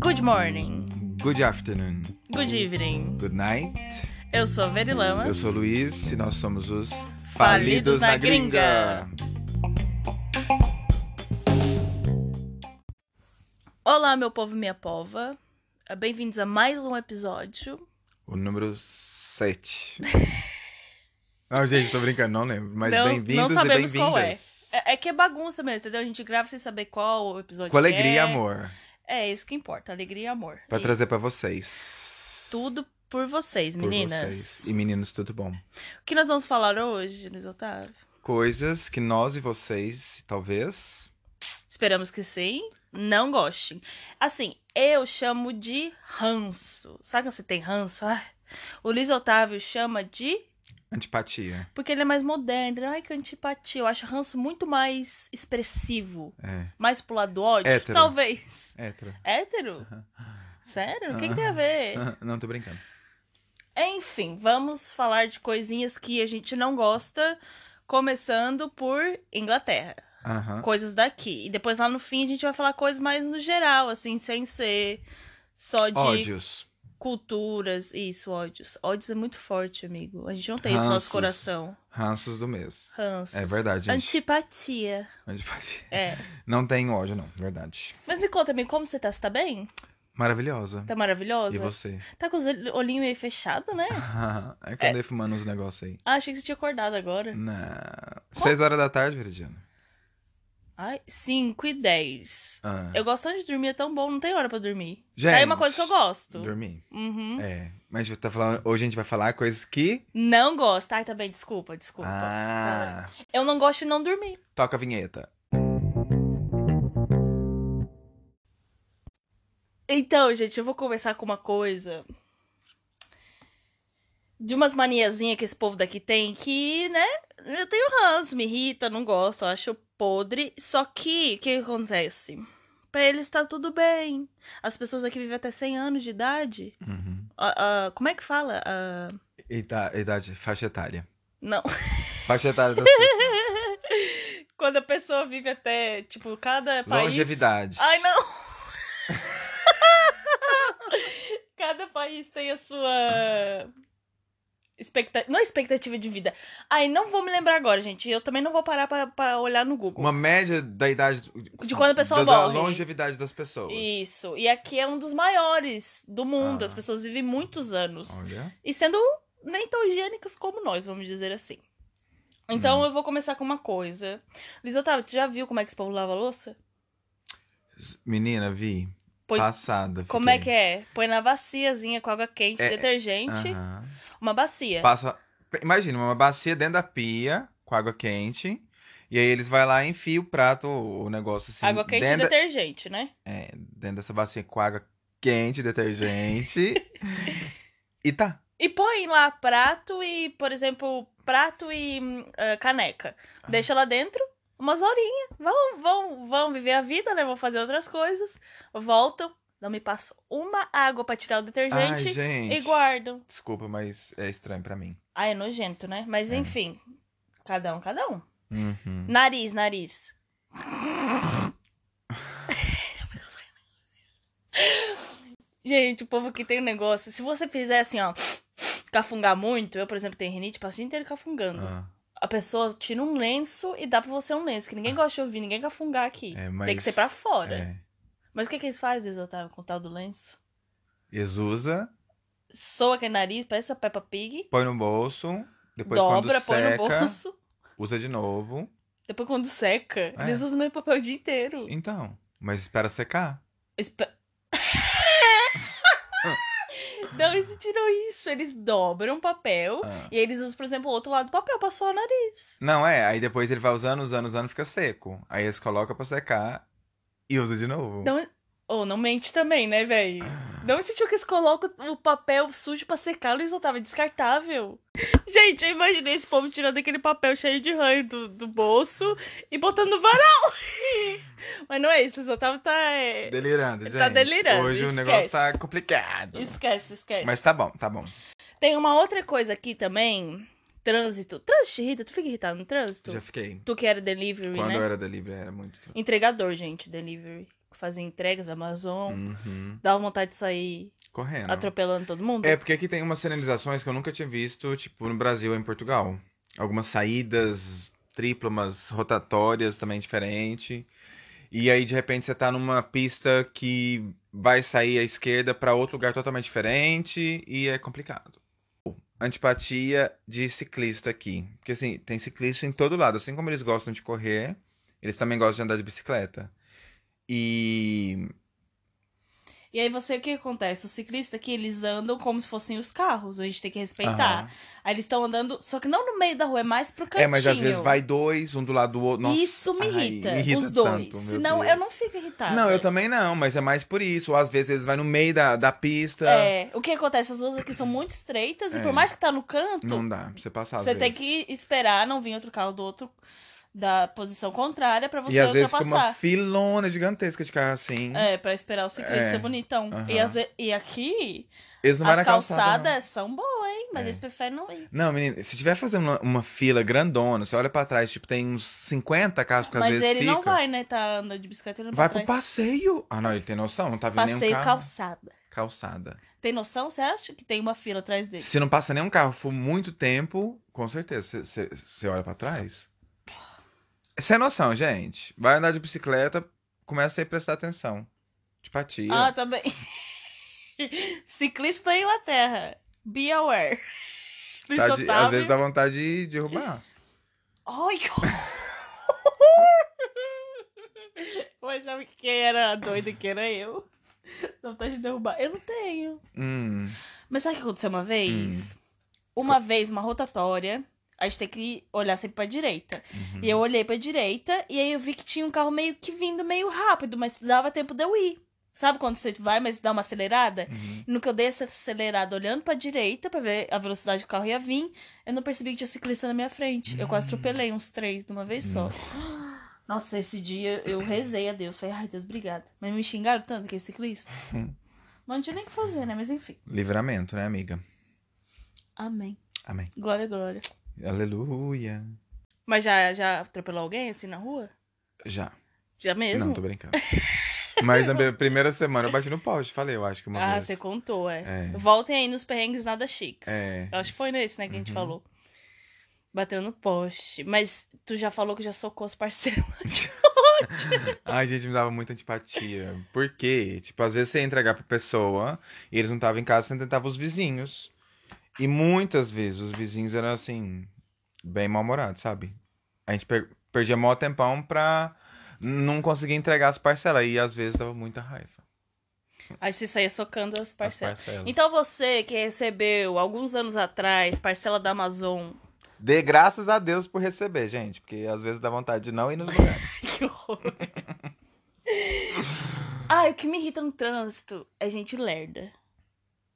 Good morning. Good afternoon. Good evening. Good night. Eu sou Veri Lamas. Eu sou o Luiz e nós somos os Falidos Falidos, na na Gringa. Olá, meu povo e minha pova. Bem-vindos a mais um episódio. O número 7. não, gente, tô brincando, não lembro. Mas Não- bem-vindos não e sabemos qual é. É, é que é bagunça mesmo, entendeu? A gente grava sem saber qual o episódio Com alegria e é. amor. É isso que importa, alegria e amor. Pra E trazer pra vocês. Tudo por vocês, Por meninas. vocês. E meninos, tudo bom. O que nós vamos falar hoje, Luiz Otávio? Coisas que nós e vocês, talvez. Esperamos que sim. Não gostem. Assim, eu chamo de ranço. Sabe quando você tem ranço? Ai, o Luiz Otávio chama de. Antipatia. Porque ele é mais moderno. Ai, que antipatia. Eu acho ranço muito mais expressivo. É. Mais pro lado do ódio. Hétero. Talvez. Hétero. Hétero? Sério? O que, que tem a ver? Não, tô brincando. Enfim, vamos falar de coisinhas que a gente não gosta. Começando por Inglaterra. Coisas daqui. E depois lá no fim a gente vai falar coisas mais no geral, assim, sem ser só de Ódios. Culturas. Isso, ódios. Ódios é muito forte, amigo. A gente não tem isso no nosso Ranços. coração. Ranços do mês. Ranços. É verdade, gente. Antipatia. Antipatia. É. Não tem ódio, não. Verdade. Mas me conta, amigo, como você tá? Você tá bem? Maravilhosa. Tá maravilhosa? E você? Tá com os olhinhos meio fechados, né? é que eu andei fumando uns negócios aí. Ah, achei que você tinha acordado agora. Não. Seis horas da tarde, Veridiana. Ai, 5 e 10. Ah. Eu gosto tanto de dormir, é tão bom, não tem hora pra dormir. Gente, Tá aí uma coisa que eu gosto. Dormir. Uhum. É. Mas gente tá falando, hoje a gente vai falar coisas que. Não gosto. Ai, também, desculpa, desculpa. Ah. Eu não gosto de não dormir. Toca a vinheta. Então, gente, eu vou começar com uma coisa. De umas maniazinhas que esse povo daqui tem, que, né? Eu tenho ranço, me irrita, não gosto, acho podre. Só que, o que acontece? Pra eles tá tudo bem. As pessoas aqui vivem até 100 anos de idade. Uhum. Ah, ah, como é que fala? Ah, Ita- idade, faixa etária. não. Faixa etária das pessoas. Quando a pessoa vive até, tipo, cada país. Longevidade. Ai, não! Cada país tem a sua. Expectativa. Não é expectativa de vida. Ai, não vou me lembrar agora, gente. Eu também não vou parar pra, pra olhar no Google. Uma média da idade. De quando a pessoa da, morre. Da longevidade das pessoas. Isso. E aqui é um dos maiores do mundo. Ah. As pessoas vivem muitos anos. Olha. E sendo nem tão higiênicas como nós, vamos dizer assim. Então Hum. eu vou começar com uma coisa. Liz Otávio, tu já viu como é que esse povo lava a louça? Menina, vi. Põe- Passada. Como é que é? Põe na baciazinha com água quente, É, detergente, Aham. uma bacia. Passa. Imagina, uma bacia dentro da pia, com água quente. E aí eles vão lá e enfiam o prato, o negócio assim. água quente e da- detergente, né? é, dentro dessa bacia com água quente, detergente. e tá. E põe lá prato e, por exemplo, prato e ah, caneca. Ah. Deixa lá dentro umas horinhas. Vão, vão, vão viver a vida, né? Vão fazer outras coisas. Voltam, não me passam uma água pra tirar o Ai, detergente gente. e guardam. Desculpa, mas é estranho pra mim. Ah, é nojento, né? Mas É. enfim, cada um, cada um. Uhum. Nariz, nariz. Gente, o povo aqui tem um negócio. Se você fizer assim, ó, cafungar muito, eu, por exemplo, tenho rinite, passo o dia inteiro cafungando. Ah, A pessoa tira um lenço e dá pra você um lenço, que ninguém gosta de ouvir, ninguém cafungar aqui. é, mas... Tem que ser pra fora. É. Mas o que, que eles fazem, Otávio, com o tal do lenço? Exusa, Soa aquele nariz, parece a Peppa Pig. põe no bolso, depois dobra, quando põe no seca, bolso. usa de novo. Depois quando seca, É. eles usam o mesmo papel o dia inteiro. Então, mas espera secar. Espe- Não, eles tiram isso. Eles dobram o papel Ah. e eles usam, por exemplo, o outro lado do papel pra suar o nariz. Não, é, aí depois ele vai usando, usando, usando, fica seco. Aí eles colocam pra secar e usa de novo. Não, ou não mente também, né, velho? Não sentiu que eles colocam o papel sujo pra secar, eles tava descartável. Gente, eu imaginei esse povo tirando aquele papel cheio de ranho do, do bolso e botando no varal. Mas não é isso, o Otávio tá. é, Delirando, gente. Tá delirando, Hoje o esquece. negócio tá complicado. Esquece, esquece. Mas tá bom, tá bom. Tem uma outra coisa aqui também Trânsito. Trânsito te irrita? Tu fica irritado no trânsito? Já fiquei. Tu que era delivery, Quando né? eu era delivery, era muito. Entregador, gente, delivery. Fazia entregas, Amazon. Uhum. Dava vontade de sair Correndo. atropelando todo mundo. É, porque aqui tem umas sinalizações que eu nunca tinha visto, tipo, no Brasil ou em Portugal. Algumas saídas triplas, rotatórias também diferente. E aí, de repente, você tá numa pista que vai sair à esquerda pra outro lugar totalmente diferente e é complicado. Antipatia de ciclista aqui. Porque, assim, tem ciclista em todo lado. Assim como eles gostam de correr, eles também gostam de andar de bicicleta. E E aí você, o que acontece? Os ciclistas aqui, eles andam como se fossem os carros. A gente tem que respeitar. Aham. Aí eles estão andando, só que não no meio da rua, é mais pro cantinho. É, mas às vezes vai dois, um do lado do outro. Nossa. Isso me Ai, irrita, me irrita os dois. tanto, Senão Deus. eu não fico irritada. Não, eu também não, mas é mais por isso. Ou às vezes eles vão no meio da, da pista. É, o que acontece? As ruas aqui são muito estreitas e É. por mais que tá no canto, Não dá pra você passar você tem vezes. que esperar não vir outro carro do outro da posição contrária pra você E às vezes fica uma ultrapassar. filona gigantesca de carro assim. É, pra esperar o ciclista É. bonitão. Aham. E, ve- e aqui, Eles não as na calçada. calçadas não. são boas, hein? Mas É. eles preferem não ir. Não, menino, se tiver fazendo uma, uma fila grandona, você olha pra trás, tipo, tem uns 50 carros às Mas vezes ele fica. não vai, né? Tá andando de bicicleta Vai pro trás. passeio. Ah, não, ele tem noção, não tá vendo nenhum Passeio carro. calçada. Calçada. Tem noção? Você acha que tem uma fila atrás dele? Se não passa nenhum carro por muito tempo, com certeza, você- olha pra trás. Sem noção, gente. Vai andar de bicicleta, começa a prestar atenção. Antipatia. Ah, também. Ciclista da Inglaterra. Be aware. Tá de- às vezes dá vontade de derrubar. Ai, que Eu achava que quem era doido que era eu. Dá vontade de derrubar. Eu não tenho. Hum. Mas sabe o que aconteceu uma vez? Uma vez, uma rotatória. A gente tem que olhar sempre pra direita. Uhum. E eu olhei pra direita e aí eu vi que tinha um carro meio que vindo meio rápido, mas dava tempo de eu ir. Sabe quando você vai, mas dá uma acelerada? Uhum. No que eu dei essa acelerada olhando pra direita pra ver a velocidade que o carro ia vir, eu não percebi que tinha ciclista na minha frente. Eu quase atropelei uns três de uma vez só. Nossa, esse dia eu rezei a Deus. Falei, ai Deus, obrigada. Mas me xingaram tanto que é ciclista. Mas não tinha nem o que fazer, né? Mas enfim. Livramento, né, amiga? Amém. Amém. Glória, glória. Aleluia. Mas já, já atropelou alguém assim na rua? Já. Já mesmo? Não, tô brincando. Mas na primeira semana eu bati no poste, falei, eu acho que uma ah, vez. você contou, é. É. Voltem aí nos perrengues nada chiques. É. Eu acho que foi nesse, né, que a gente Uhum. falou. Bateu no poste. Mas tu já falou que já socou os parceiros. Ai, gente, me dava muita antipatia. Por quê? Tipo, às vezes você ia entregar pra pessoa e eles não estavam em casa, você tentava os vizinhos. E muitas vezes os vizinhos eram assim, bem mal-humorados, sabe? A gente per perdia maior tempão pra não conseguir entregar as parcelas. E às vezes dava muita raiva. Aí você saía socando as As parcelas. parcelas. Então você que recebeu alguns anos atrás parcela da Amazon. Dê graças a Deus por receber, gente. Porque às vezes dá vontade de não ir nos lugares. Que horror. Ai, o que me irrita no trânsito é gente lerda.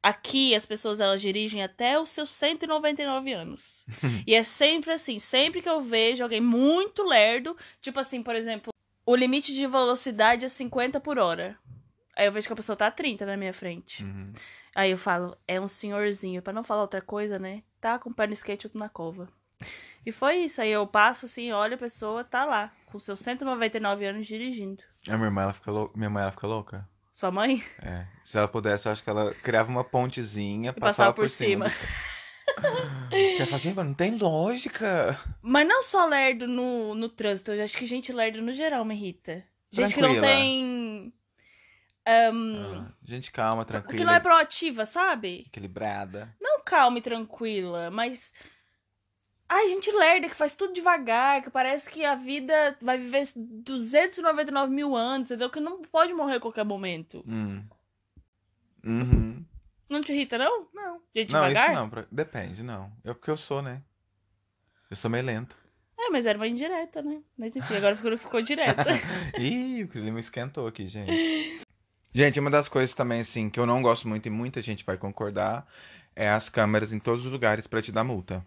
Aqui as pessoas elas dirigem até os seus 199 anos. e é sempre assim, sempre que eu vejo alguém muito lerdo, tipo assim, por exemplo, o limite de velocidade é 50 por hora. Aí eu vejo que a pessoa tá a 30 na minha frente. Uhum. Aí eu falo, é um senhorzinho, pra não falar outra coisa, né? Tá com o pé no skate outro na cova. E foi isso. Aí eu passo assim, olho a pessoa, tá lá, com seus 199 anos dirigindo. A minha irmã, ela fica louca. Minha mãe, ela fica louca. Sua mãe? É. Se ela pudesse, eu acho que ela criava uma pontezinha, passava, passava por cima. dos- Eu falo, gente, mas não tem lógica. Mas não só lerdo no, no trânsito, eu acho que gente lerdo no geral me irrita. Gente que não Tranquila. tem. ahn, Ah, gente calma, tranquila. que não é proativa, sabe? Equilibrada. Não calma e tranquila, mas. Ai, gente lerda que faz tudo devagar, que parece que a vida vai viver 299 mil anos, entendeu? Que não pode morrer a qualquer momento. Hum. Uhum. Não te irrita, não? Não. Gente não, devagar? isso não. Depende, não. É porque eu sou, né? Eu sou meio lento. É, mas era uma indireta, né? Mas enfim, agora ficou, ficou direta. Ih, o clima esquentou aqui, gente. Gente, uma das coisas também, assim, que eu não gosto muito e muita gente vai concordar é as câmeras em todos os lugares pra te dar multa.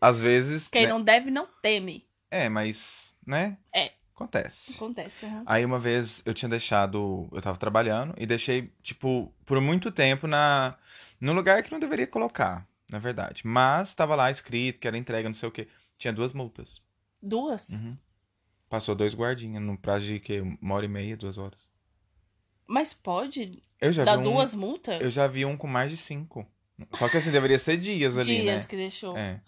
Às vezes. Quem né? não deve, não teme. É, mas, né? É. Acontece. Acontece. aham. Aí uma vez eu tinha deixado. Eu tava trabalhando e deixei, tipo, por muito tempo na no lugar que não deveria colocar. na verdade. Mas tava lá escrito que era entrega, não sei o quê. Tinha duas multas. Duas? Uhum. Passou dois guardinhas no prazo de quê? Uma hora e meia, duas horas. Mas pode Eu já dar vi um, duas multas? Eu já vi um com mais de cinco. Só que assim, deveria ser dias ali, Dias né? que deixou. É.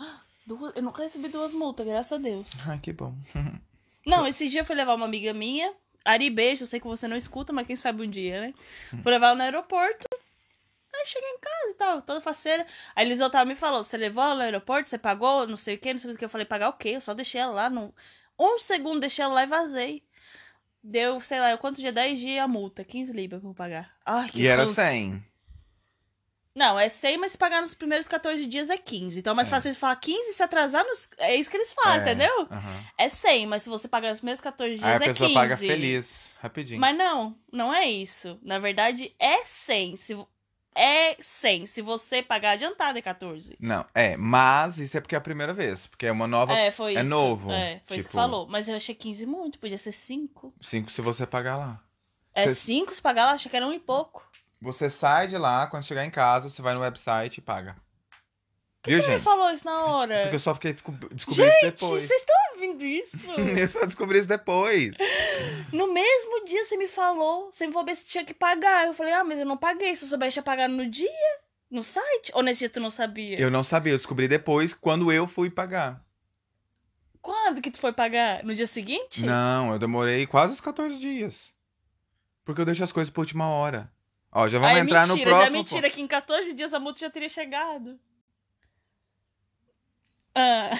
Duas... Eu nunca recebi duas multas, graças a Deus. Ai, que bom. Não, esse dia eu fui levar uma amiga minha. Ari, beijo, eu sei que você não escuta, mas quem sabe um dia, né? Hum. Fui levar ela no aeroporto. Aí cheguei em casa e tal, toda faceira. Aí Eliseu tava me falou: você levou ela no aeroporto, você pagou, não sei o que, não sei o que. Eu falei: pagar o quê? Eu só deixei ela lá. No... Um segundo deixei ela lá e vazei. Deu, sei lá, quantos dias? 10 dias a multa, 15 libras pra eu pagar. Ai, que E era ranço. 100. Não, é 100, mas se pagar nos primeiros 14 dias é 15. Então é mais É. fácil eles falar 15 e se atrasar nos... É isso que eles fazem, É, entendeu? aham. É 100, mas se você pagar nos primeiros 14 dias Aí a é pessoa 15. paga feliz, rapidinho. Mas não, não é isso. Na verdade, é 100. Se... É 100. Se você pagar adiantado, é 14. Não, é, mas isso é porque é a primeira vez. Porque é uma nova. É, foi é isso. novo, É, foi isso que tipo- falou. Mas eu achei 15 muito, podia ser 5. Cinco se você pagar lá. É Cê- 5 se pagar lá, achei que era um e pouco. Você sai de lá, quando chegar em casa, você vai no website e paga. Por que Viu, você não me gente? falou isso na hora? Porque eu só fiquei descob... descobri isso Gente, depois. vocês estão ouvindo isso? Eu só descobri isso depois. No mesmo dia você me falou, você me falou se tinha que pagar. Eu falei, ah, mas eu não paguei. Se eu soubesse, tinha pagado no dia, no site. Ou nesse dia tu não sabia? Eu não sabia, eu descobri depois quando eu fui pagar. Quando que tu foi pagar? No dia seguinte? Não, eu demorei quase os 14 dias. Porque eu deixo as coisas pra última hora. Ó, já vamos ah, é entrar mentira, no próximo. já é mentira que em 14 dias a multa já teria chegado. Ah,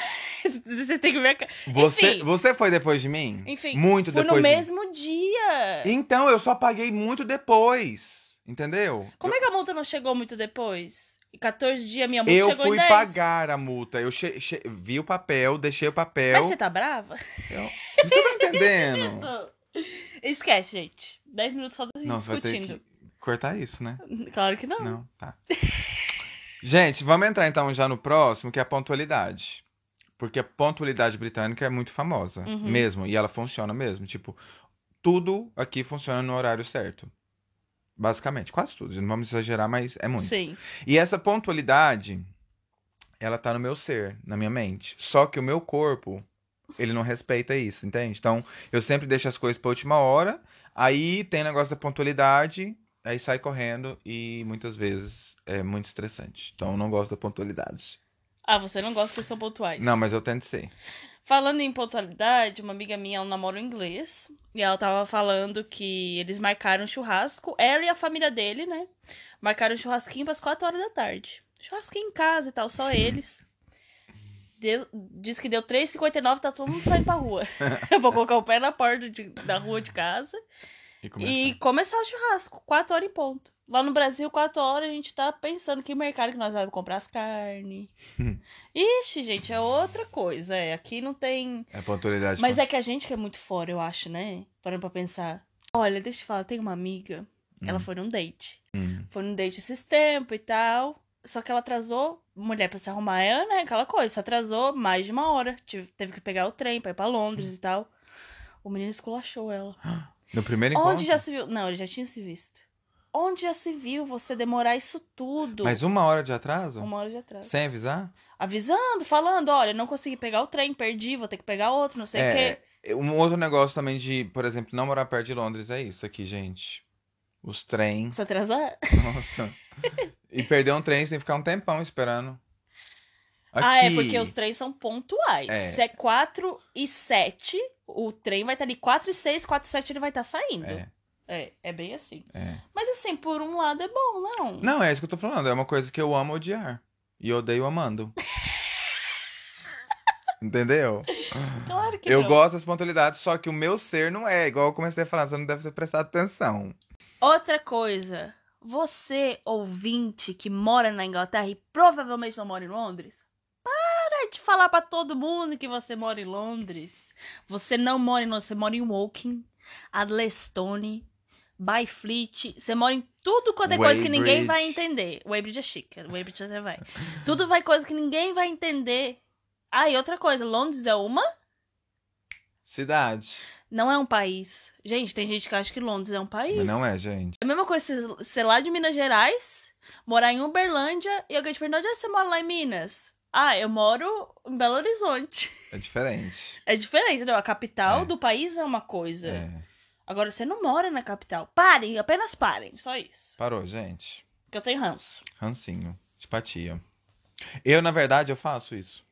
você tem que ver a. Você, você foi depois de mim? Enfim, Muito foi depois no de mim. mesmo dia. Então, eu só paguei muito depois. Entendeu? Como é que a multa não chegou muito depois? Em 14 dias minha multa eu chegou fui em 10. pagar a multa. Eu vi o papel, deixei o papel. Mas você tá brava? Você tá entendendo? Esquece, gente. 10 minutos só ter discutindo. Cortar isso, né? Claro que não. Não, tá. Gente, vamos entrar então já no próximo, que é a pontualidade. Porque a pontualidade britânica é muito famosa, Uhum. mesmo, e ela funciona mesmo. Tipo, tudo aqui funciona no horário certo. Basicamente, quase tudo. Não vamos exagerar, mas é muito. Sim. E essa pontualidade, ela tá no meu ser, na minha mente. Só que o meu corpo, ele não respeita isso, entende? Então, eu sempre deixo as coisas pra última hora, aí tem negócio da pontualidade, aí sai correndo e muitas vezes é muito estressante. Então, eu não gosto da pontualidade. Ah, você não gosta que são pontuais. Não, mas eu tento ser. Falando em pontualidade, uma amiga minha, ela namora um inglês. E ela tava falando que eles marcaram um churrasco. Ela e a família dele, né? Marcaram um churrasquinho pras 4 horas da tarde. Churrasquinho em casa e tal, só eles. Deu, diz que deu 3h59, tá todo mundo saindo pra rua. Eu vou colocar o pé na porta de- da rua de casa. E. E começar o churrasco, 4 horas em ponto. Lá no Brasil, 4 horas, a gente tá pensando que mercado que nós vamos comprar as carnes. Ixi, gente, é outra coisa. É, aqui não tem. É pontualidade. Mas é que a gente que é muito fora, eu acho, né? Parando pra pensar. Olha, deixa eu te falar, tem uma amiga. Ela foi num date. Hum. Foi num date esses tempos e tal. Só que ela atrasou. Mulher pra se arrumar é, né? Aquela coisa. Só atrasou mais de uma hora. Tive- teve que pegar o trem pra ir pra Londres e tal. O menino esculachou ela. No primeiro encontro? Onde já se viu? Não, ele já tinha se visto. Onde já se viu você demorar isso tudo? Mas uma hora de atraso? Uma hora de atraso. Sem avisar? Avisando, falando, olha, não consegui pegar o trem, perdi, vou ter que pegar outro, não sei o quê. É, um outro negócio também de, por exemplo, não morar perto de Londres é isso aqui, gente. Os trens. Se atrasar? Nossa. e perder um trem, você tem que ficar um tempão esperando. Ah, é Aqui. porque os trens são pontuais. É. Se é 4 e 7, o trem vai estar ali 4 e 6, 4 e 7 ele vai estar saindo. É, É, é bem assim. é. Mas assim, por um lado é bom, não? Não, é isso que eu tô falando. É uma coisa que eu amo odiar. E odeio amando. Entendeu? Claro que Eu não. gosto das pontualidades, só que o meu ser não é. Igual eu comecei a falar, você não deve ter prestado atenção. Outra coisa. Você, ouvinte, que mora na Inglaterra e provavelmente não mora em Londres, de falar pra todo mundo que você mora em Londres. Você não mora em Londres, você mora em Woking, Adlestone, Byfleet. Você mora em tudo quanto é coisa que ninguém vai entender. Weybridge é chique, Weybridge você vai. Tudo vai coisa que ninguém vai entender. Ah, e outra coisa, Londres é uma Cidade. Não é um país. Gente, tem gente que acha que Londres é um país. Mas não é, gente. É a mesma coisa ser lá de Minas Gerais, morar em Uberlândia e alguém te perguntar, onde é que você mora lá em Minas? Ah, eu moro em Belo Horizonte. É diferente. É diferente, entendeu? A capital É. do país é uma coisa. É. Agora, você não mora na capital. Parem, apenas parem. Só isso. Parou, gente. Que eu tenho ranço. Rancinho. Simpatia. Eu, na verdade, eu faço isso.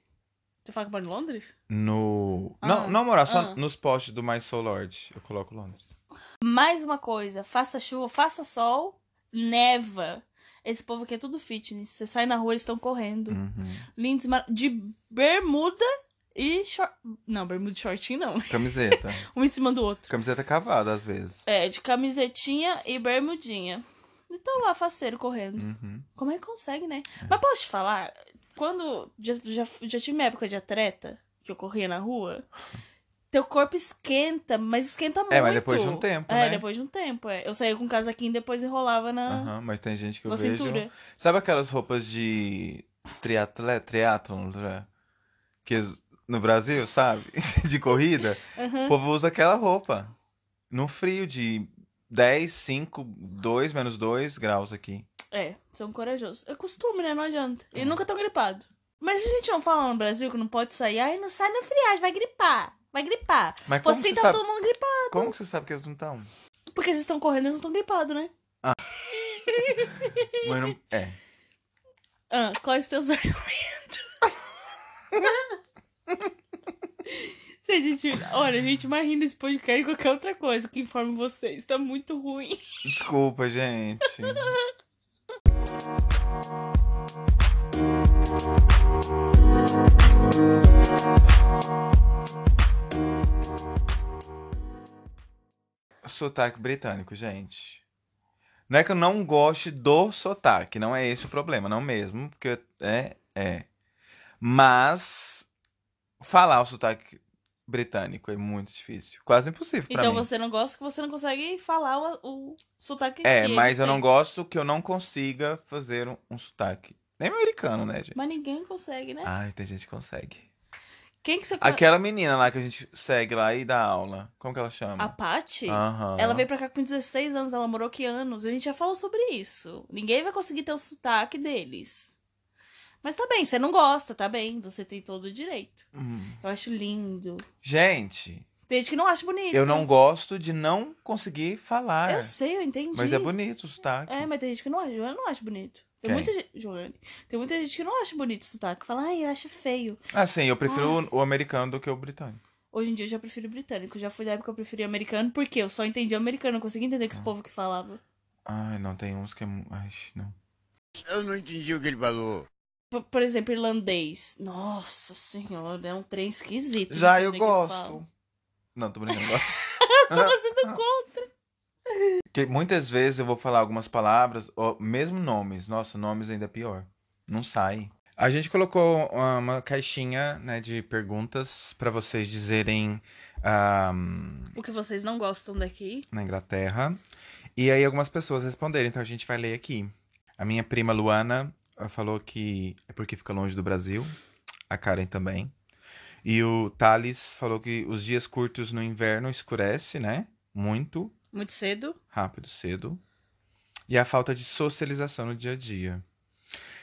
Você fala que mora em Londres? No. Ah, não, não morar, só ah. nos posts do My Soul Lord. Eu coloco Londres. Mais uma coisa. Faça chuva, faça sol, neva. Esse povo aqui é tudo fitness. Você sai na rua, eles estão correndo. Uhum. Lindos, mar- de bermuda e short. Não, bermuda e shortinho não. Camiseta. Um em cima do outro. Camiseta cavada, às vezes. É, de camisetinha e bermudinha. E tão lá, faceiro, correndo. Uhum. Como é que consegue, né? Mas posso te falar? Quando. Já, já, já tive minha época de atleta, que eu corria na rua. Teu corpo esquenta, mas esquenta muito. É, mas depois de um tempo, É, né? depois de um tempo, é. Eu saía com casaquinho e depois enrolava na, Aham, mas tem gente que eu vejo. cintura. Sabe aquelas roupas de triatleta, triatlon, que no Brasil, sabe? De corrida. Aham. O povo usa aquela roupa. No frio de 10, 5, 2, menos 2 graus aqui. É, são corajosos. É costume, né? Não adianta. Uhum. E nunca tão gripado. Mas a gente não fala no Brasil que não pode sair. Ai, não sai na friagem, vai gripar. Vai gripar. Mas como Você tá sabe? todo mundo gripado. Como você sabe que eles não estão? Porque vocês estão correndo, eles não estão gripados, né? Mas não. É. Ah, quais os teus argumentos? gente, gente, olha, a gente mais rindo desse podcast que qualquer outra coisa que informe vocês. Tá muito ruim. Desculpa, gente. Sotaque britânico, gente. Não é que eu não goste do sotaque, não é esse o problema, não mesmo, porque é, é. Mas falar o sotaque britânico é muito difícil, quase impossível pra então mim. você não gosta que você não consegue falar o, o sotaque É, mas eu não têm. gosto que eu não consiga fazer um, um sotaque. Nem americano, né, gente? Mas ninguém consegue, né? Ai, tem gente que consegue. Quem que você Aquela menina lá que a gente segue lá e dá aula. Como que ela chama? A Paty? Aham. Ela veio pra cá com 16 anos, ela morou aqui anos. A gente já falou sobre isso. Ninguém vai conseguir ter o sotaque deles. Mas tá bem, você não gosta, tá bem. Você tem todo o direito. Hum. Eu acho lindo. Gente, Tem gente que não acha bonito. eu não gosto de não conseguir falar. Eu sei, eu entendi. Mas é bonito o sotaque. É, mas tem gente que não acha. Joana não acha bonito. Tem Quem? muita gente. Joane. Tem muita gente que não acha bonito o sotaque. Fala, ai, eu acho feio. Ah, sim, eu prefiro o, o americano do que o britânico. Hoje em dia eu já prefiro o britânico. Já fui da época que eu preferi americano, porque eu só entendi americano, não conseguia entender Ah. que esse povo que falava. Ai, não, tem uns que é. Ai, não. Eu não entendi o que ele falou. Por, por exemplo, irlandês. Nossa senhora, é um trem esquisito. Já eu gosto. Não, tô brincando, gosto. Só você não conta. Porque muitas vezes eu vou falar algumas palavras, ou mesmo nomes. Nossa, nomes ainda é pior. Não sai. A gente colocou uma, caixinha né, de perguntas para vocês dizerem ahm, O que vocês não gostam daqui. na Inglaterra. E aí algumas pessoas responderam, então a gente vai ler aqui. A minha prima Luana ah, falou que é porque fica longe do Brasil. A Karen também. E o Thales falou que os dias curtos no inverno escurece, né? Muito Muito cedo. rápido, cedo. E a falta de socialização no dia a dia.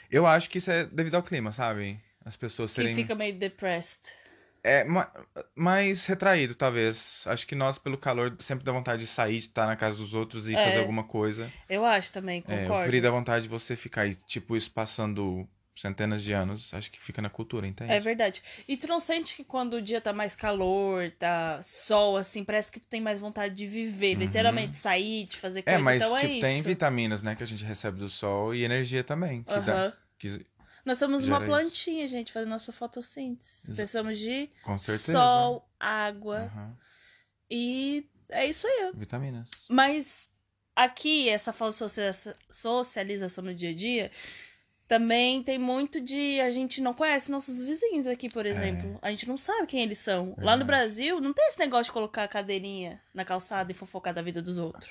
Eu acho que isso é devido ao clima, sabe? As pessoas Que serem fica meio depressed. é, ma- mais retraído, talvez. Acho que nós, pelo calor, sempre dá vontade de sair, de estar na casa dos outros e É. fazer alguma coisa. Eu acho também, É, concordo. frio dá vontade de você ficar aí, tipo, isso passando centenas de anos. Acho que fica na cultura, entende? É verdade. E tu não sente que quando o dia tá mais calor, tá sol, assim, parece que tu tem mais vontade de viver, literalmente sair, de fazer Uhum. É, coisa. mas então tipo, é tem isso. vitaminas, né, que a gente recebe do sol e energia também. Que dá, Aham. que- Nós somos uma gera isso. plantinha, gente, fazendo nossa fotossíntese. Precisamos de sol, água Aham. e é isso aí. Vitaminas. Mas aqui, essa falta de socializa- socialização no dia a dia, também tem muito de. A gente não conhece nossos vizinhos aqui, por exemplo. A gente não sabe quem eles são. Lá no É. Brasil, não tem esse negócio de colocar a cadeirinha na calçada e fofocar da vida dos outros.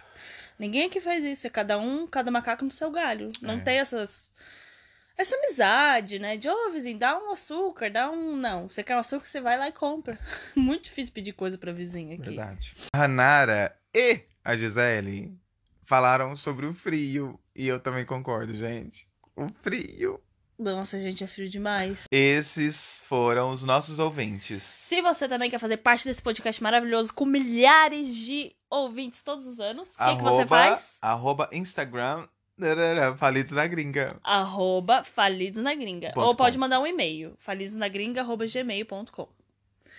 Ninguém aqui faz isso. É cada um, cada macaco no seu galho. Não É. tem essas. essa amizade, né? De, ô, vizinho, dá um açúcar, dá um. Não, você quer um açúcar, você vai lá e compra. Muito difícil pedir coisa pra vizinho aqui. Verdade. A Nara e a Gisele falaram sobre o frio. E eu também concordo, gente. O frio. Nossa, gente, é frio demais. Esses foram os nossos ouvintes. Se você também quer fazer parte desse podcast maravilhoso com milhares de ouvintes todos os anos, o que, que você faz? Arroba Instagram. Falidos na gringa. Arroba Falidos na Gringa. Ponto Ou pode com. mandar um e-mail, falidosnagringa.gmail.com.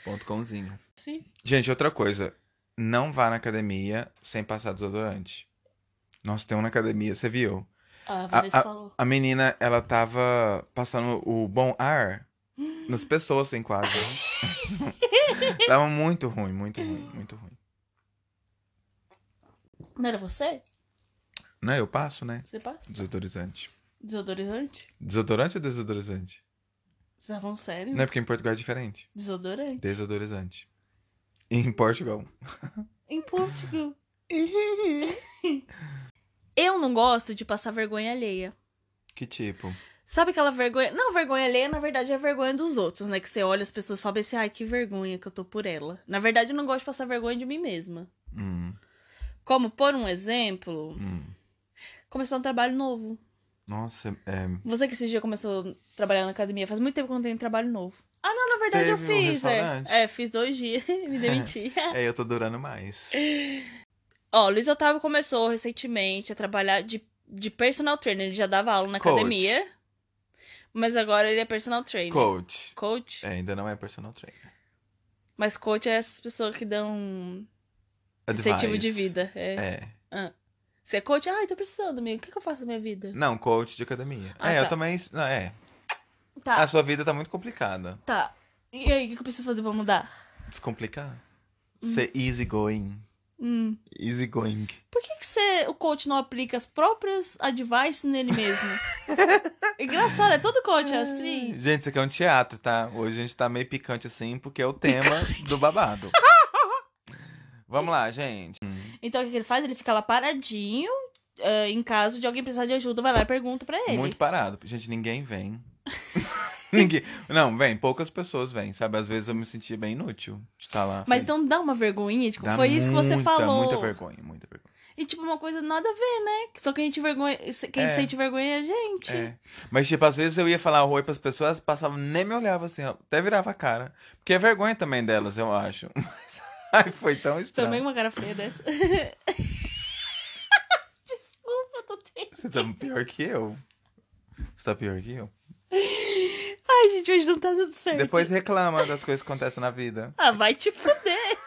Ponto comzinho. Sim. Gente, outra coisa. Não vá na academia sem passar desodorante. Nossa, tem um na academia, você viu? A Vanessa a- falou. A menina, ela tava passando o bom ar nas pessoas, assim, quase. tava muito ruim, muito ruim, muito ruim. Não era você? Não, eu passo, né? Você passa? Desodorizante. Desodorizante? Desodorante ou desodorizante? Você tá falando sério? Não é porque em Portugal é diferente. Desodorante. Desodorizante. Em Portugal. Em Portugal. Eu não gosto de passar vergonha alheia. Que tipo? Sabe aquela vergonha? Não, vergonha alheia, na verdade, é a vergonha dos outros, né? Que você olha as pessoas e fala assim, ai, que vergonha que eu tô por ela. Na verdade, eu não gosto de passar vergonha de mim mesma. Hum, Como, por um exemplo, hum. começar um trabalho novo. Nossa, é. Você que esse dia começou a trabalhar na academia, faz muito tempo que eu não tenho trabalho novo. Ah, não, na verdade eu Teve um fiz. é. restaurante? é, fiz dois dias, me demiti. É, eu tô durando mais. Ó, o Luiz Otávio começou recentemente a trabalhar de, de personal trainer. Ele já dava aula na Coach. academia. Mas agora ele é personal trainer. Coach. Coach. É, ainda não é personal trainer. Mas coach é essas pessoas que dão incentivo Advice. de vida. É. É. Você é coach? Ai, tô precisando, amigo. O que, que eu faço na minha vida? Não, coach de academia. Ah, é, eu tá. também. Não, é. Tá, A sua vida tá muito complicada. tá. E aí, o que, que eu preciso fazer pra mudar? Descomplicar. Ser easy going. Hum. Easy going. Por que, que você, o coach não aplica as próprias advice nele mesmo? Engraçado, é todo coach é assim. Gente, isso aqui é um teatro, tá? Hoje a gente tá meio picante assim, porque é o tema do babado. Vamos lá, gente. Então o que, que ele faz? Ele fica lá paradinho. eh, em caso de alguém precisar de ajuda, vai lá e pergunta pra ele. Muito parado. Gente, ninguém vem. ninguém... Não, vem, poucas pessoas vêm, sabe? Às vezes eu me sentia bem inútil de estar lá. Mas não dá uma vergonhinha, tipo, Dá foi isso que você falou. Muita vergonha, muita vergonha. E tipo, uma coisa nada a ver, né? Só que a gente vergonha. Quem É. sente vergonha é a gente. É. Mas, tipo, às vezes eu ia falar oi pras pessoas, passavam, nem me olhava assim, até virava a cara. Porque é vergonha também delas, eu acho. Mas, ai, foi tão estranho. Também uma cara feia dessa. Desculpa, eu tô triste. Você tá pior que eu. Você tá pior que eu. Ai, gente, hoje não tá dando certo. Depois reclama das coisas que acontecem na vida. Ah, vai te fuder.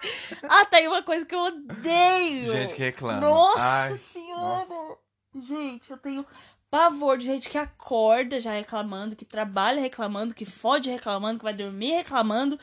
ah, tem uma coisa que eu odeio. Gente que reclama. Nossa Ai, senhora. nossa. Gente, eu tenho pavor de gente que acorda já reclamando, que trabalha reclamando, que fode reclamando, que vai dormir reclamando,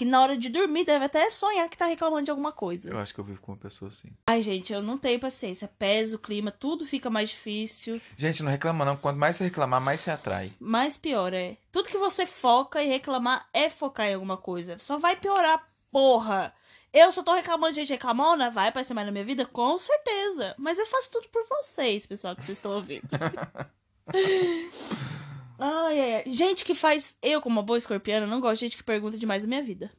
que na hora de dormir deve até sonhar que tá reclamando de alguma coisa. Eu acho que eu vivo com uma pessoa assim. Ai, gente, eu não tenho paciência. Pesa o clima, tudo fica mais difícil. Gente, não reclama não. Quanto mais você reclamar, mais você atrai. Mais pior é. Tudo que você foca e reclamar é focar em alguma coisa. Só vai piorar, porra. Eu só tô reclamando de gente reclamona, vai aparecer mais na minha vida? Com certeza. Mas eu faço tudo por vocês, pessoal, que vocês estão ouvindo. ai, ai, ai. Gente que faz. Eu, como uma boa escorpiana, não gosto de gente que pergunta demais da minha vida.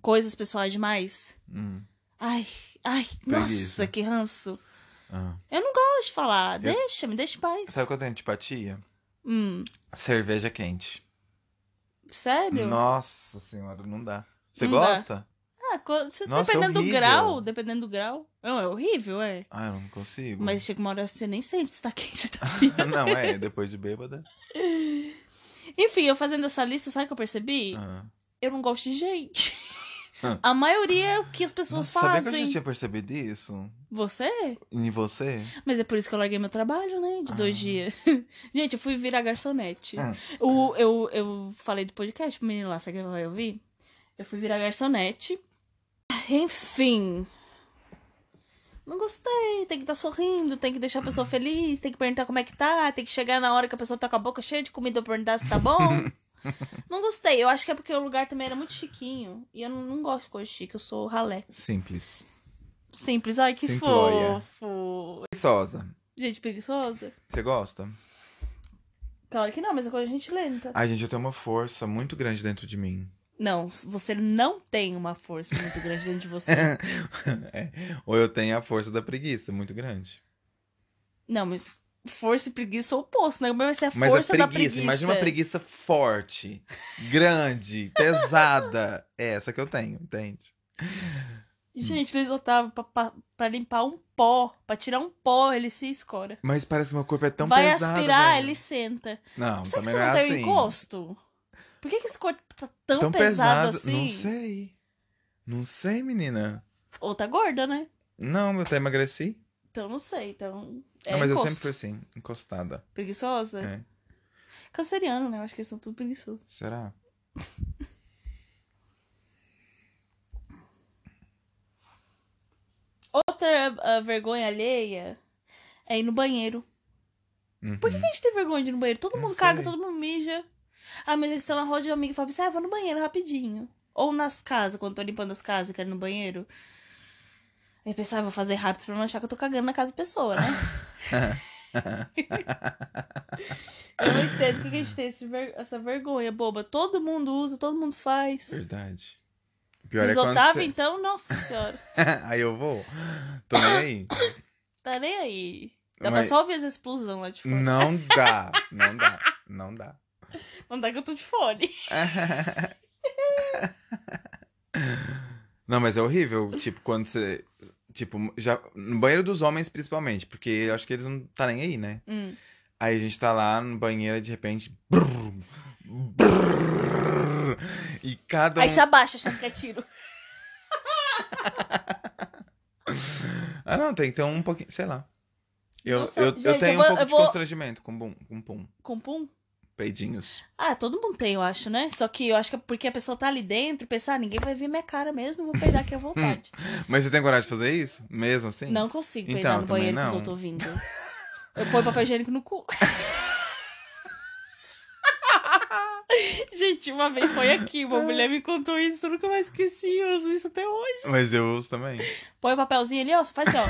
Coisas pessoais demais. Hum. Ai, ai, Preguiça. nossa, que ranço. Ah. Eu não gosto de falar. Deixa, me deixa em paz. Sabe o que eu tenho antipatia? Hum, Cerveja quente. sério? Nossa senhora, não dá. Você Não dá. Nossa, é dependendo do horrível. grau, dependendo do grau. Não, é horrível, é. Ah, eu não consigo. Mas chega uma hora que você nem sente se tá quente, se tá frio. não, é, depois de bêbada. Enfim, eu fazendo essa lista, sabe o que eu percebi? Ah. Eu não gosto de gente. Ah. A maioria é o que as pessoas Nossa, sabia que eu fazem. já tinha percebido isso? Você? Em você? Mas é por isso que eu larguei meu trabalho, né? De dois Ah. dias. gente, eu fui virar garçonete. Ah. O, eu, eu falei do podcast pro menino lá, sabe que vai ouvir? Eu fui virar garçonete. Enfim. Não gostei. Tem que estar sorrindo, tem que deixar a pessoa feliz, tem que perguntar como é que tá, tem que chegar na hora que a pessoa tá com a boca cheia de comida pra perguntar se tá bom. não gostei. Eu acho que é porque o lugar também era muito chiquinho. E eu não, não gosto de coisa chique, eu sou ralé. Simples. Simples. Ai, que Simplória. fofo. Preguiçosa. Gente preguiçosa. Você gosta? Claro que não, mas é coisa de gente lenta. Ai, gente, eu tenho uma força muito grande dentro de mim. Não, você não tem uma força muito grande dentro de você. É. Ou eu tenho a força da preguiça muito grande. não, mas força e preguiça são o oposto, né? Mas é a Mas força a da preguiça, preguiça. imagina uma preguiça forte, grande, pesada. É essa que eu tenho, entende? Gente, Luiz Otávio, pra, pra, pra limpar um pó, pra tirar um pó, ele se escora. Mas parece que meu corpo é tão Vai pesado. aspirar, velho. ele senta. Não, Será que também você não é tem assim. encosto? Por que, que esse corpo tá tão, Tão pesado, pesado, assim? não sei. Não sei, menina. Ou tá gorda, né? Não, eu até emagreci. Então não sei. Então. É não, mas encosto. eu sempre fui assim, encostada. Preguiçosa? É. Canceriano, né? Eu acho que eles são tudo preguiçosos. Será? Outra ah, vergonha alheia é ir no banheiro. Uhum. Por que, que a gente tem vergonha de ir no banheiro? Todo Não mundo caga, sei. todo mundo mija. Ah, mas eles estão na roda de amigo e falam assim: ah, vou no banheiro rapidinho. Ou nas casas, quando eu tô limpando as casas, quero ir no banheiro. Aí eu pensava, vou fazer rápido pra não achar que eu tô cagando na casa da pessoa, né? eu não entendo por que a gente tem esse ver- essa vergonha boba. Todo mundo usa, todo mundo faz. Verdade. O pior é Os quando Otávio, você... então, nossa senhora. aí eu vou. Tô nem aí. Tá nem aí. Dá Mas- pra só ouvir as explosões lá de fora. Não dá. Não dá. Não dá. Não dá que eu tô de fone. Não, mas é horrível, tipo, quando você. Tipo, já. No banheiro dos homens, principalmente, porque eu acho que eles não tá nem aí, né? Hum. Aí a gente tá lá no banheiro e de repente. brrr, brrr, e cada um. Aí se abaixa, achando que é tiro. Ah, não, tem que ter um pouquinho. Sei lá. Eu, Nossa, eu, eu gente, tenho eu vou- um pouco eu de vou- constrangimento com bum, com pum. Com pum. Peidinhos. Ah, todo mundo tem, eu acho, né? Só que eu acho que é porque a pessoa tá ali dentro e pensa, ah, ninguém vai ver minha cara mesmo, eu vou peidar aqui à vontade. Mas você tem coragem de fazer isso? Mesmo assim? Não consigo Então, peidar no também banheiro que os não. outros ouvindo. Eu ponho papel higiênico no cu. Gente, uma vez foi aqui, uma mulher me contou isso, eu nunca mais esqueci, eu uso isso até hoje. Mas eu uso também. Põe o papelzinho ali, ó, faz assim, ó.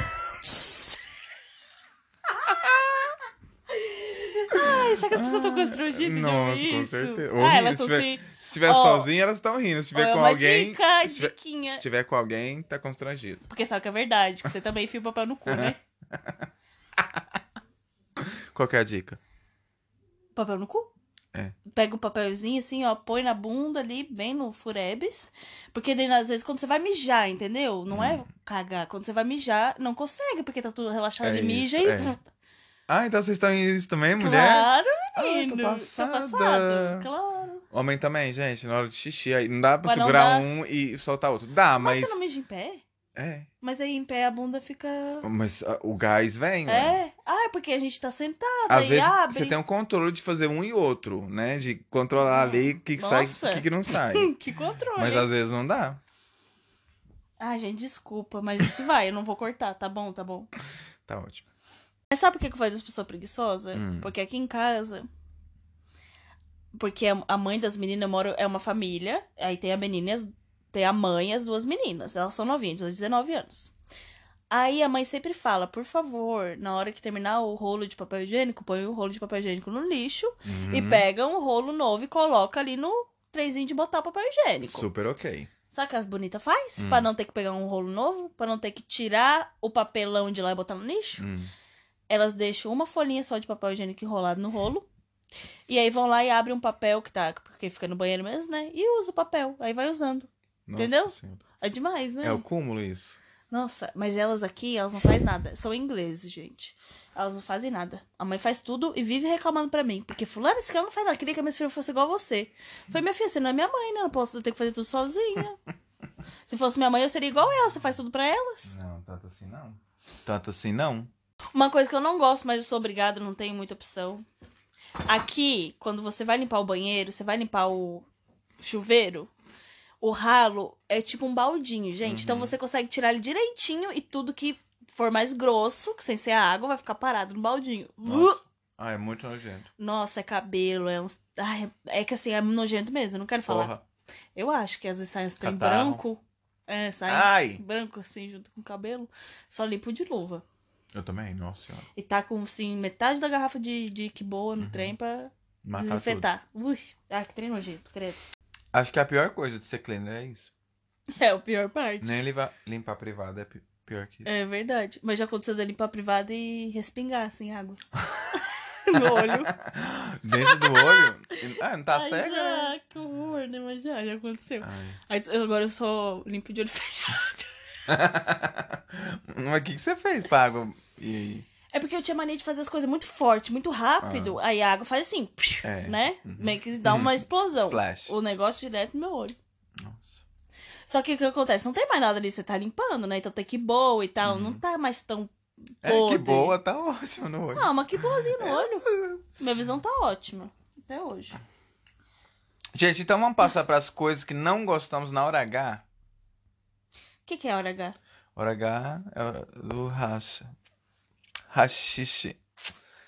Ai, será que as pessoas estão constrangidas de ouvir com isso? certeza. Ah, elas se tiver- se... Se estiver Ó, sozinha, elas estão rindo. Se estiver é com uma alguém. dica, se tiver-. Se estiver com alguém, tá constrangido. Porque sabe que é verdade, que você também enfia o papel no cu, né? Qual é a dica? Papel no cu? É. Pega o papelzinho assim, ó, põe na bunda ali, bem no furebes. Porque daí, às vezes, quando você vai mijar, entendeu? Não é cagar. Quando você vai mijar, não consegue, porque tá tudo relaxado, É ele mija isso, e. é. Ah, então vocês estão isso também, mulher? Claro, Ah, menino. tô Tá passada. passado. Claro. Homem também, gente, na hora de xixi. Aí não dá pra Mas segurar dá. um e soltar outro. Dá, Mas, mas. você não mija em pé? É. Mas aí em pé a bunda fica. Mas ah, o gás vem, né? É? Ah, é porque a gente tá sentado, Às vezes abre. você tem um controle de fazer um e outro, né? De controlar ali o que, que sai e o que, que não sai. que controle. Mas às vezes não dá. Ai, gente, desculpa, mas isso vai, eu não vou cortar, tá bom, tá bom. Tá ótimo. Mas sabe por que que faz as pessoas preguiçosas? Hum. Porque aqui em casa. Porque a- mãe das meninas mora, é uma família. Aí tem a menina, e tem a mãe e as duas meninas. Elas são novinhas, de 19 anos. Aí a mãe sempre fala, por favor, na hora que terminar o rolo de papel higiênico, põe o rolo de papel higiênico no lixo e Uhum. pega um rolo novo e coloca ali no trenzinho de botar o papel higiênico. Super ok. Sabe o que as bonitas faz? Hum. Pra não ter que pegar um rolo novo, pra não ter que tirar o papelão de lá e botar no lixo Hum. Elas deixam uma folhinha só de papel higiênico enrolado no rolo. E aí vão lá e abrem um papel que tá, porque fica no banheiro mesmo, né? E usa o papel. Aí vai usando. Nossa Entendeu? Senhora. É demais, né? É o cúmulo isso. Nossa, mas elas aqui, elas não fazem nada. São ingleses, gente. Elas não fazem nada. A mãe faz tudo e vive reclamando pra mim. Porque fulano, esse cara não faz nada. Queria que a minha filha fosse igual a você. Foi minha filha, você não é minha mãe, né? Eu não posso ter que fazer tudo sozinha. Se fosse minha mãe, eu seria igual ela. Você faz tudo pra elas. Não, tanto assim não. Tanto assim não. Uma coisa que eu não gosto, mas eu sou obrigada, não tenho muita opção. Aqui, quando você vai limpar o banheiro, você vai limpar o chuveiro, o ralo é tipo um baldinho, gente. Então você consegue tirar ele direitinho e tudo que for mais grosso, que sem ser a água, vai ficar parado no baldinho. Nossa. Uh! Ah, é muito nojento. Nossa, é cabelo, é uns. Ai, é que assim, é nojento mesmo, eu não quero falar. Porra. Eu acho que às vezes sai uns trem branco. É, sai Ai! branco assim, junto com o cabelo. Só limpo de luva. Eu também, nossa senhora. E tá com, assim, metade da garrafa de, de que boa no trem pra Matar tudo. desinfetar. Ui, ah, que trem nojento, credo. Acho que a pior coisa de ser cleaner é isso. É a pior parte. Nem limpar, limpar privada é pi- pior que isso. É verdade. Mas já aconteceu de limpar privada e respingar, assim, água. no olho. Dentro do olho? Ah, não tá Ai, cega? né? já, que horror, né? Mas já, já aconteceu. Aí, agora eu só limpo de olho fechado. Mas o que, que você fez pra água? E... É porque eu tinha mania de fazer as coisas muito forte, muito rápido. Aí a água faz assim, Ah. É. né? Meio que dá uma explosão. Splash. O negócio direto no meu olho. Nossa. Só que o que acontece? Não tem mais nada ali, você tá limpando, né? Então tem que boa e tal. Não tá mais tão Uhum. É, podre. que boa, tá ótimo no olho. Não, mas que boazinha no olho. Minha visão tá ótima. Até hoje. Gente, então vamos passar pras coisas que não gostamos na hora H. O que, que é hora H? Hora H é hora do racha. Rachixe.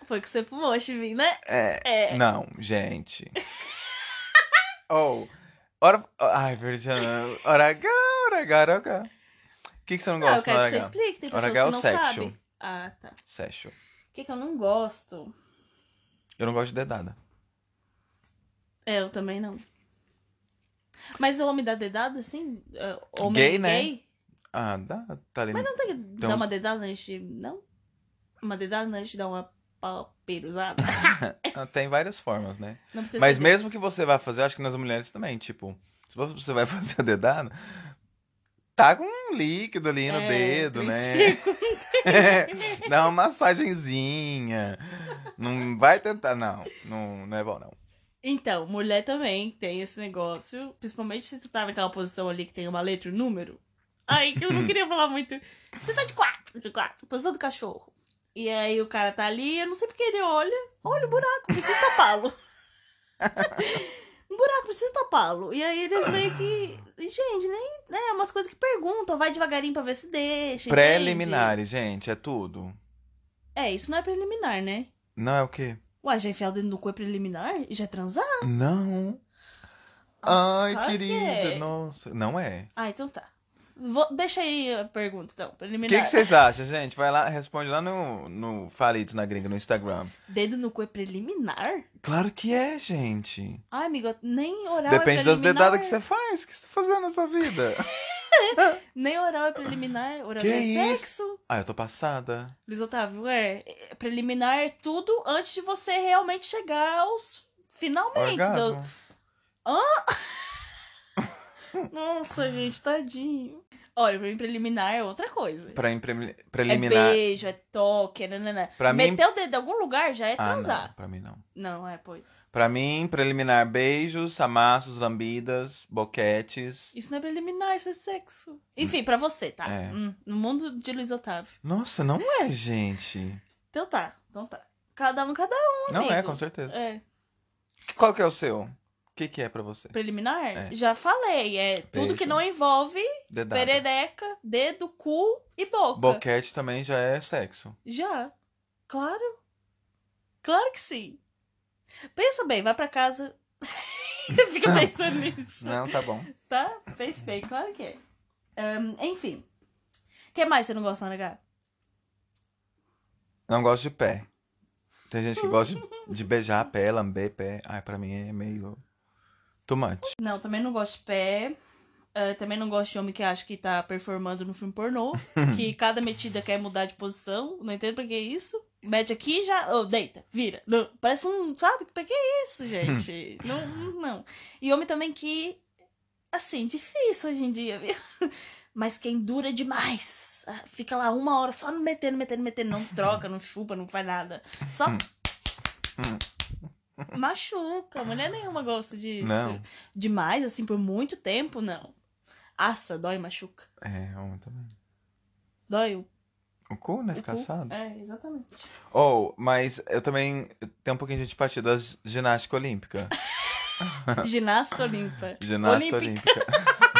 Foi que você fumou, Chivin, né? É. É. Não, gente. oh. Hora. Ai, Virginia. H, hora H. O que, que você não Não, eu gosta quero que você explique. Tem pessoas é que o não sexo. sabem. Ah, tá. O Sexo. que, que eu não gosto? Eu não gosto de dedada. É, eu também não. Mas o homem dá dedada, assim? É, Homem Gay, né? gay? Ah, dá. Tá ali. Mas não tem que dar uns- uma dedada antes de... Não? Uma dedada antes de dar uma papeiruzada? Ah, Tem várias formas, né? Não precisa Mas mesmo que você vá fazer, acho que nas mulheres também, tipo, se você vai fazer a dedada, tá com um líquido ali no É, dedo, né? círculos. Dá uma massagenzinha. Não vai tentar, não. Não, não é bom, não. Então, mulher também tem esse negócio. Principalmente se tu tá naquela posição ali que tem uma letra e um número. Aí que eu não queria falar muito. Você tá de quatro, de quatro. Posição do cachorro. E aí o cara tá ali, eu não sei porque ele olha. Olha o buraco, preciso tapá-lo. um buraco, preciso tapá-lo. E aí eles meio que. Gente, nem. Né, umas coisas que perguntam, vai devagarinho pra ver se deixa. Preliminares, gente, é tudo. É, isso não é preliminar, né? Não é o quê? Ué, já enfiar o dedo no cu é preliminar? E já é transar? Não. Ai, claro que querida, é. nossa. Não é. Ah, então tá. Vou- deixa aí a pergunta, então. O Preliminar. que, que vocês acham, gente? Vai lá, responde lá no, no Falitos na Gringa, no Instagram. Dedo no cu é preliminar? Claro que é, gente. Ai, amigo, nem oral Depende é das dedadas que você faz. O que você tá fazendo na sua vida? Nem oral é preliminar. Oral Que é isso? sexo. ah, eu tô passada. Luiz Otávio, é. é, Preliminar é tudo antes de você realmente chegar aos finalmente. do- Orgasmo. Nossa, gente, tadinho. Olha, pra mim, preliminar é outra coisa. Pra mim, É preliminar. beijo, é toque, é nananã. Pra mim- Meter o dedo em algum lugar já é ah, transar. não. Pra mim, não. Não. é, pois. Pra mim, preliminar, beijos, amassos, lambidas, boquetes. Isso não é preliminar, isso é sexo. Enfim, pra você, tá? É. Hum, no mundo de Luiz Otávio. Nossa, não é, gente. Então tá, então tá. Cada um, cada um, Não é, amigo. com certeza. É. Qual que é o seu? O que, que é pra você? Preliminar? É. Já falei, é tudo Beijo. que não envolve Dedada. perereca, dedo, cu e boca. Boquete também já é sexo. Já. Claro. Claro que sim. Pensa bem, vai pra casa. Fica pensando nisso. Não, tá bom. Tá? Pense bem, claro que é. Ahn, enfim. O que mais você não gosta, H? Não gosto de pé. Tem gente que gosta de, de beijar pé, lamber pé. Ai, pra mim é meio. Much. Não, também não gosto de pé. Ah, também não gosto de homem que acha que tá performando no filme pornô. que cada metida quer mudar de posição. Não entendo pra que isso. Mete aqui e já. Oh, deita, vira. Não, parece um. Sabe? Pra que isso, gente? não, não. E homem também que. Assim, difícil hoje em dia, viu? Mas quem dura demais. Ah, Fica lá uma hora só no metendo, metendo, metendo. Não troca, não chupa, não faz nada. Só. Machuca. Mulher nenhuma gosta disso. Não. Demais, assim, por muito tempo, não. Aça, dói, machuca. É, homem também. Dói o, O cu, né? o Fica cu. assado. É, exatamente. Oh, mas eu também tenho um pouquinho de antipatia da ginástica olímpica. Ginasta olímpica. Ginástica Olímpica. olímpica.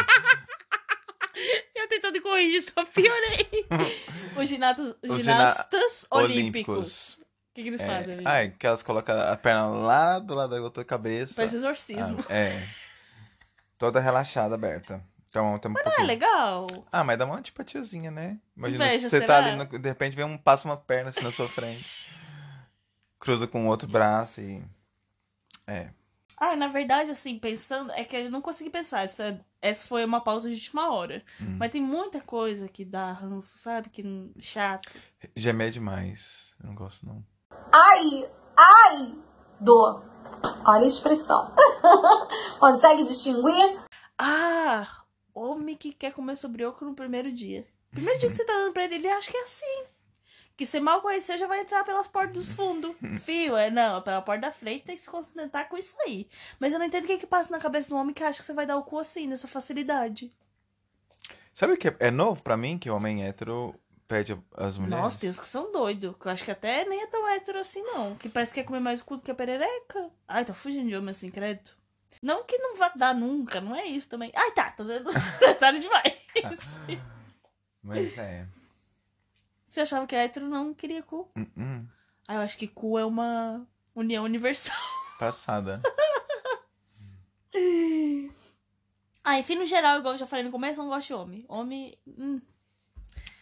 Eu tentando corrigir, só piorei. Os ginastas olímpicos. Olímpicos. O que, que eles É. fazem, amigo? Ai, que elas colocam a perna lá do lado da outra cabeça. Parece exorcismo. Ah, é. Toda relaxada, aberta. Então, um Ah, é pouquinho. legal. Ah, mas dá uma antipatiazinha, né? Imagina Inveja, se você tá será? ali, no- de repente vem um, passa uma perna assim na sua frente. Cruza com o outro braço e. É. Ah, na verdade, assim, pensando, é que eu não consegui pensar. Essa, essa foi uma pausa de última hora. Hum. Mas tem muita coisa que dá ranço, sabe? Que chato. Gemer é demais. Eu não gosto, não. Ai, ai, dor. Olha a expressão. Consegue distinguir? Ah, homem que quer comer sobrioco no primeiro dia. Primeiro dia que você tá dando pra ele, ele acha que é assim. Que você mal conhecer já vai entrar pelas portas dos fundos. Fio, é não, pela porta da frente tem que se contentar com isso aí. Mas eu não entendo o que que passa na cabeça do homem que acha que você vai dar o cu assim, nessa facilidade. Sabe o que é, é novo pra mim que o homem hétero pede as mulheres? Nossa, Deus, que são doidos. Que eu acho que até nem é tão hétero assim, não. Que parece que quer comer mais o cu do que a perereca. Ai, tô fugindo de homem assim, credo. Não que não vá dar nunca, não é isso também. Ai, tá, tô dando detalhe demais. Mas é. Você achava que hétero não queria cu? Hum, hum. Ah, eu acho que cu é uma união universal. Passada. Ah, enfim, no geral, igual eu já falei no começo, eu não gosto de homem. Homem, hum,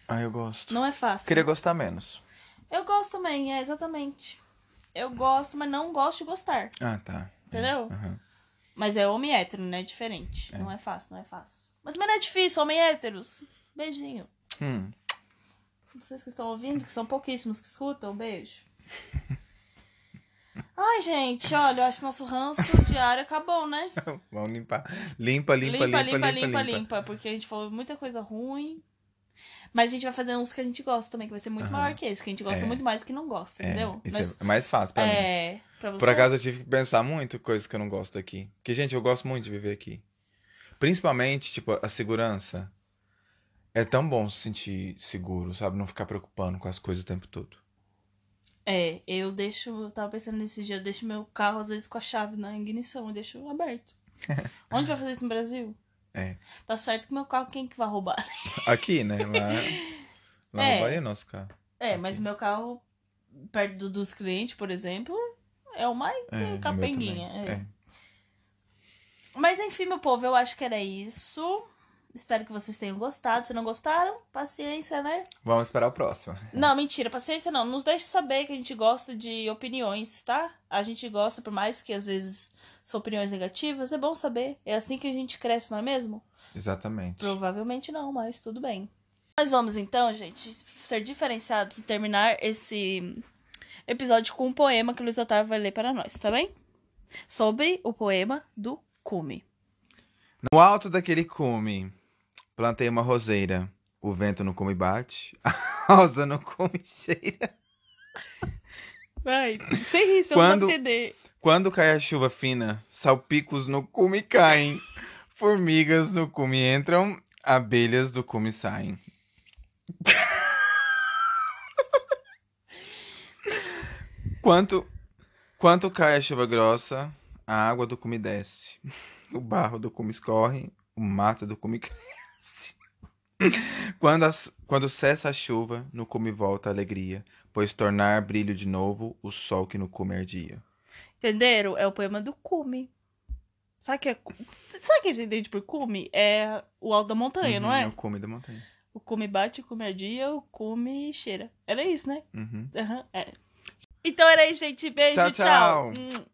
Ah, eu gosto. não é fácil. Queria gostar menos. Eu gosto também, é, exatamente. Eu gosto, mas não gosto de gostar. Ah, tá. Entendeu? Aham. Mas é homem hétero, né? Diferente. Não é fácil, não é fácil. Mas também não é difícil, homem héteros. Beijinho. Hum. Vocês que estão ouvindo, que são pouquíssimos que escutam, beijo. Ai, gente, olha, eu acho que nosso ranço diário acabou, né? Vamos limpar. Limpa, limpa, limpa, limpa, limpa, limpa, porque a gente falou muita coisa ruim. Mas a gente vai fazer uns que a gente gosta também, que vai ser muito maior que esse, que a gente gosta É. muito mais que não gosta, É, entendeu? isso Nós- é mais fácil pra mim. é, pra você. Por acaso eu tive que pensar muito coisas que eu não gosto aqui. Porque, gente, eu gosto muito de viver aqui. Principalmente, tipo, a segurança. É tão bom se sentir seguro, sabe? Não ficar preocupando com as coisas o tempo todo. É, eu deixo, eu tava pensando nesse dia, eu deixo meu carro às vezes com a chave na ignição, eu deixo aberto. Onde vai fazer isso no Brasil? É. Tá certo que meu carro, quem que vai roubar? Aqui, né? Lá, lá É. roubaria nosso carro. É, mas meu carro, perto do- dos clientes, por exemplo, é o mais É, capenguinha. é. É. Mas enfim, meu povo, eu acho que era isso. Espero que vocês tenham gostado. Se não gostaram, paciência, né? Vamos esperar o próximo. Não, mentira, paciência não. Nos deixe saber que a gente gosta de opiniões, tá? A gente gosta, por mais que às vezes são opiniões negativas, é bom saber. É assim que a gente cresce, não é mesmo? Exatamente. Provavelmente não, mas tudo bem. Nós vamos então, gente, ser diferenciados e terminar esse episódio com um poema que o Luiz Otávio vai ler para nós, tá bem? Sobre o poema do Cume. No alto daquele cume, plantei uma roseira. O vento no cume bate, a rosa no cume cheira. Vai, sem rir, senão Quando- não entender. Quando cai a chuva fina, salpicos no cume caem, formigas no cume entram, abelhas do cume saem. quanto, quanto cai a chuva grossa, a água do cume desce, o barro do cume escorre, o mato do cume cresce. Quando, as- quando cessa a chuva, no cume volta a alegria, pois tornar brilho de novo o sol que no cume ardia. Entenderam? É o poema do Cume. Sabe que é. Sabe o que a gente entende por Cume? É o alto da montanha, não Uhum, é? o cume da montanha. O Cume bate, o Cume ardia, o Cume cheira. Era isso, né? Uhum. Aham, é. Então era isso, gente. Beijo, Tchau, tchau. tchau. Hum.